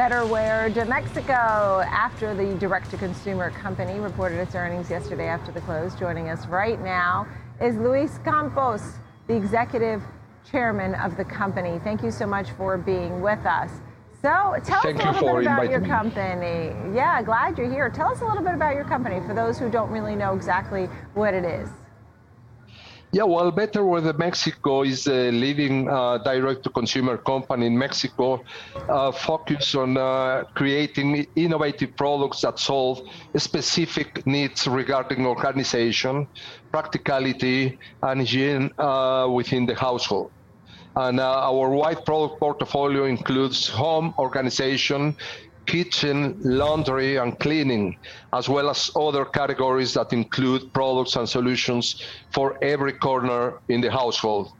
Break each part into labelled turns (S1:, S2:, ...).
S1: Betterware de Mexico after the direct to consumer company reported its earnings yesterday after the close. Joining us right now is Luis Campos, the executive chairman of the company. Thank you so much for being with us. So tell
S2: Thank
S1: us a little bit about your
S2: me.
S1: company. Yeah, glad you're here. Tell us a little bit about your company for those who don't really know exactly what it is.
S2: Yeah, well, Betterware de Mexico is a leading uh, direct-to-consumer company in Mexico, uh, focused on uh, creating innovative products that solve specific needs regarding organization, practicality, and hygiene uh, within the household. And uh, our wide product portfolio includes home organization, kitchen, laundry, and cleaning, as well as other categories that include products and solutions for every corner in the household.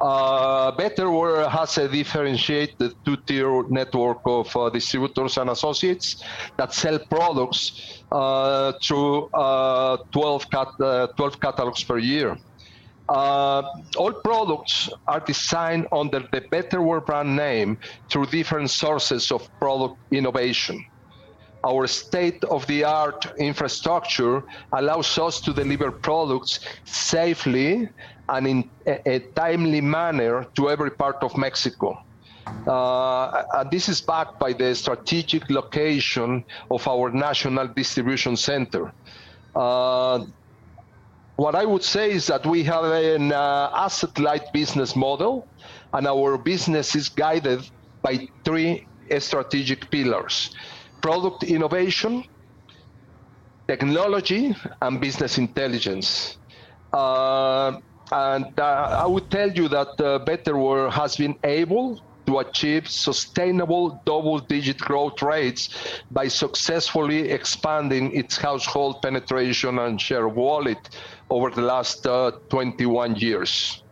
S2: Uh, Betterware has a differentiated two-tier network of uh, distributors and associates that sell products uh, through uh, 12, cat- uh, 12 catalogs per year. Uh, all products are designed under the Betterware brand name through different sources of product innovation. Our state-of-the-art infrastructure allows us to deliver products safely and in a, a timely manner to every part of Mexico. Uh, and this is backed by the strategic location of our national distribution center. Uh, what I would say is that we have an uh, asset-light business model, and our business is guided by three strategic pillars: product innovation, technology, and business intelligence. Uh, and uh, I would tell you that Betterware has been able to achieve sustainable double-digit growth rates by successfully expanding its household penetration and share of wallet over the last uh, 21 years.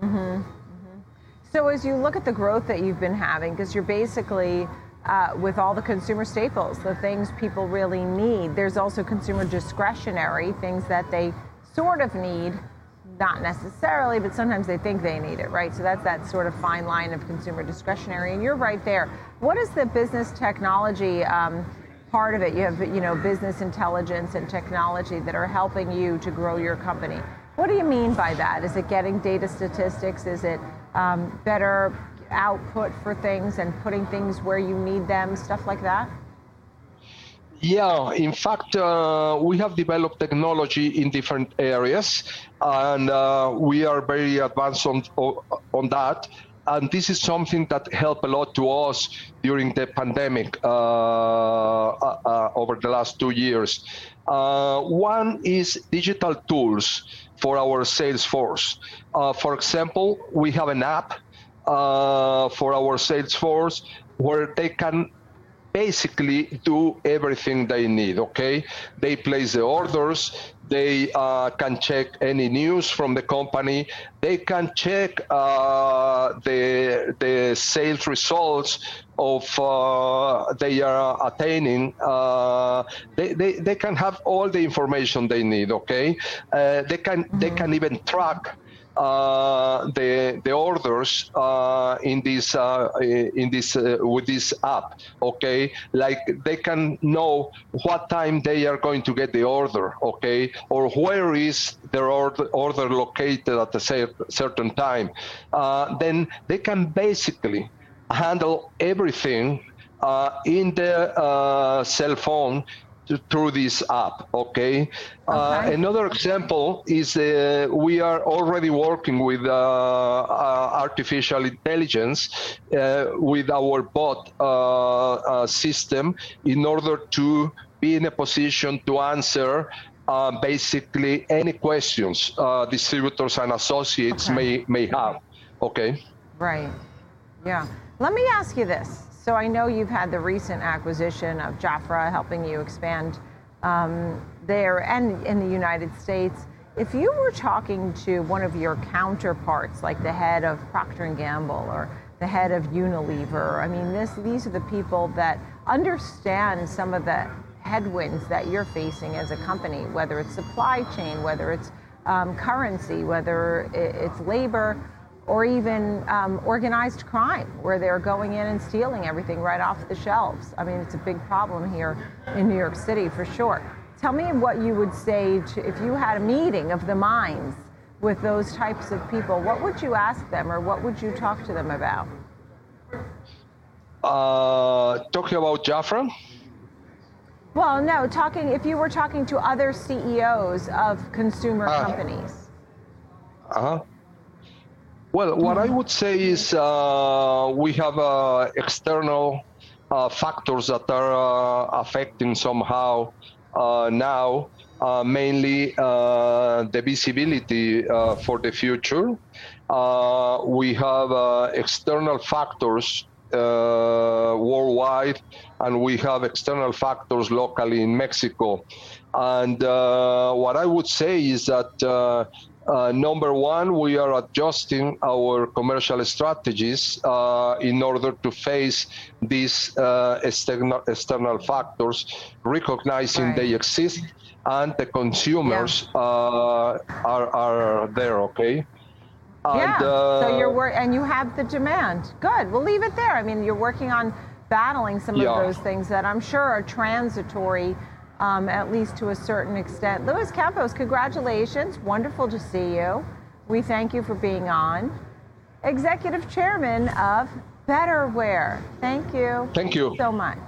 S1: Mm-hmm. Mm-hmm. So as you look at the growth that you've been having, because you're basically uh, with all the consumer staples, the things people really need, there's also consumer discretionary things that they sort of need not necessarily, but sometimes they think they need it, right? So that's that sort of fine line of consumer discretionary. And you're right there. What is the business technology um, part of it? You have, you know, business intelligence and technology that are helping you to grow your company. What do you mean by that? Is it getting data statistics? Is it um, better output for things and putting things where you need them, stuff like that?
S2: Yeah, in fact, uh, we have developed technology in different areas, and uh, we are very advanced on on that. And this is something that helped a lot to us during the pandemic uh, uh, uh over the last two years. Uh, one is digital tools for our sales force. for example, we have an app for our sales force where they can basically do everything they need. Okay, they place the orders. They uh, can check any news from the company. They can check uh, the the sales results of uh, they are attaining. Uh, they, they they can have all the information they need. Okay, uh, they can mm-hmm. they can even track the the orders uh, in this uh, in this with this app. Okay, like they can know what time they are going to get the order. Okay, or where is their order, order located at a certain time. then they can basically handle everything uh, in the uh, cell phone through this app. Okay. Uh, okay. Uh, another example is uh, we are already working with uh, uh artificial intelligence uh, with our bot system in order to be in a position to answer basically any questions distributors and associates okay. may may have. Okay.
S1: Right. Yeah. Let me ask you this. So I know you've had the recent acquisition of Jafra helping you expand um, there and in the United States. If you were talking to one of your counterparts, like the head of Procter & Gamble or the head of Unilever, I mean, this, these are the people that understand some of the headwinds that you're facing as a company, whether it's supply chain, whether it's um, currency, whether it's labor or even um, organized crime, where they're going in and stealing everything right off the shelves. I mean, it's a big problem here in New York City for sure. Tell me what you would say to, if you had a meeting of the minds with those types of people. What would you ask them, or what would you talk to them about?
S2: Uh, talking about Jafra.
S1: Well, no, talking if you were talking to other CEOs of consumer
S2: Ah.
S1: companies.
S2: Uh-huh. Well, what I would say is uh, we have uh, external uh, factors that are uh, affecting somehow uh, now, uh, mainly the visibility for the future. We have external factors worldwide, and we have external factors locally in Mexico. And what I would say is that uh, number one, we are adjusting our commercial strategies uh, in order to face these uh, external, external factors, recognizing
S1: Right.
S2: they exist and the consumers uh, are, are there, okay?
S1: yeah.
S2: And, uh,
S1: so you're wor- and you have the demand. Good. We'll leave it there. I mean, you're working on battling some
S2: Yeah.
S1: of those things that I'm sure are transitory, um, at least to a certain extent. Luis Campos, congratulations. Wonderful to see you. We thank you for being on. Executive Chairman of Betterware. Thank you
S2: Thank you.
S1: so much.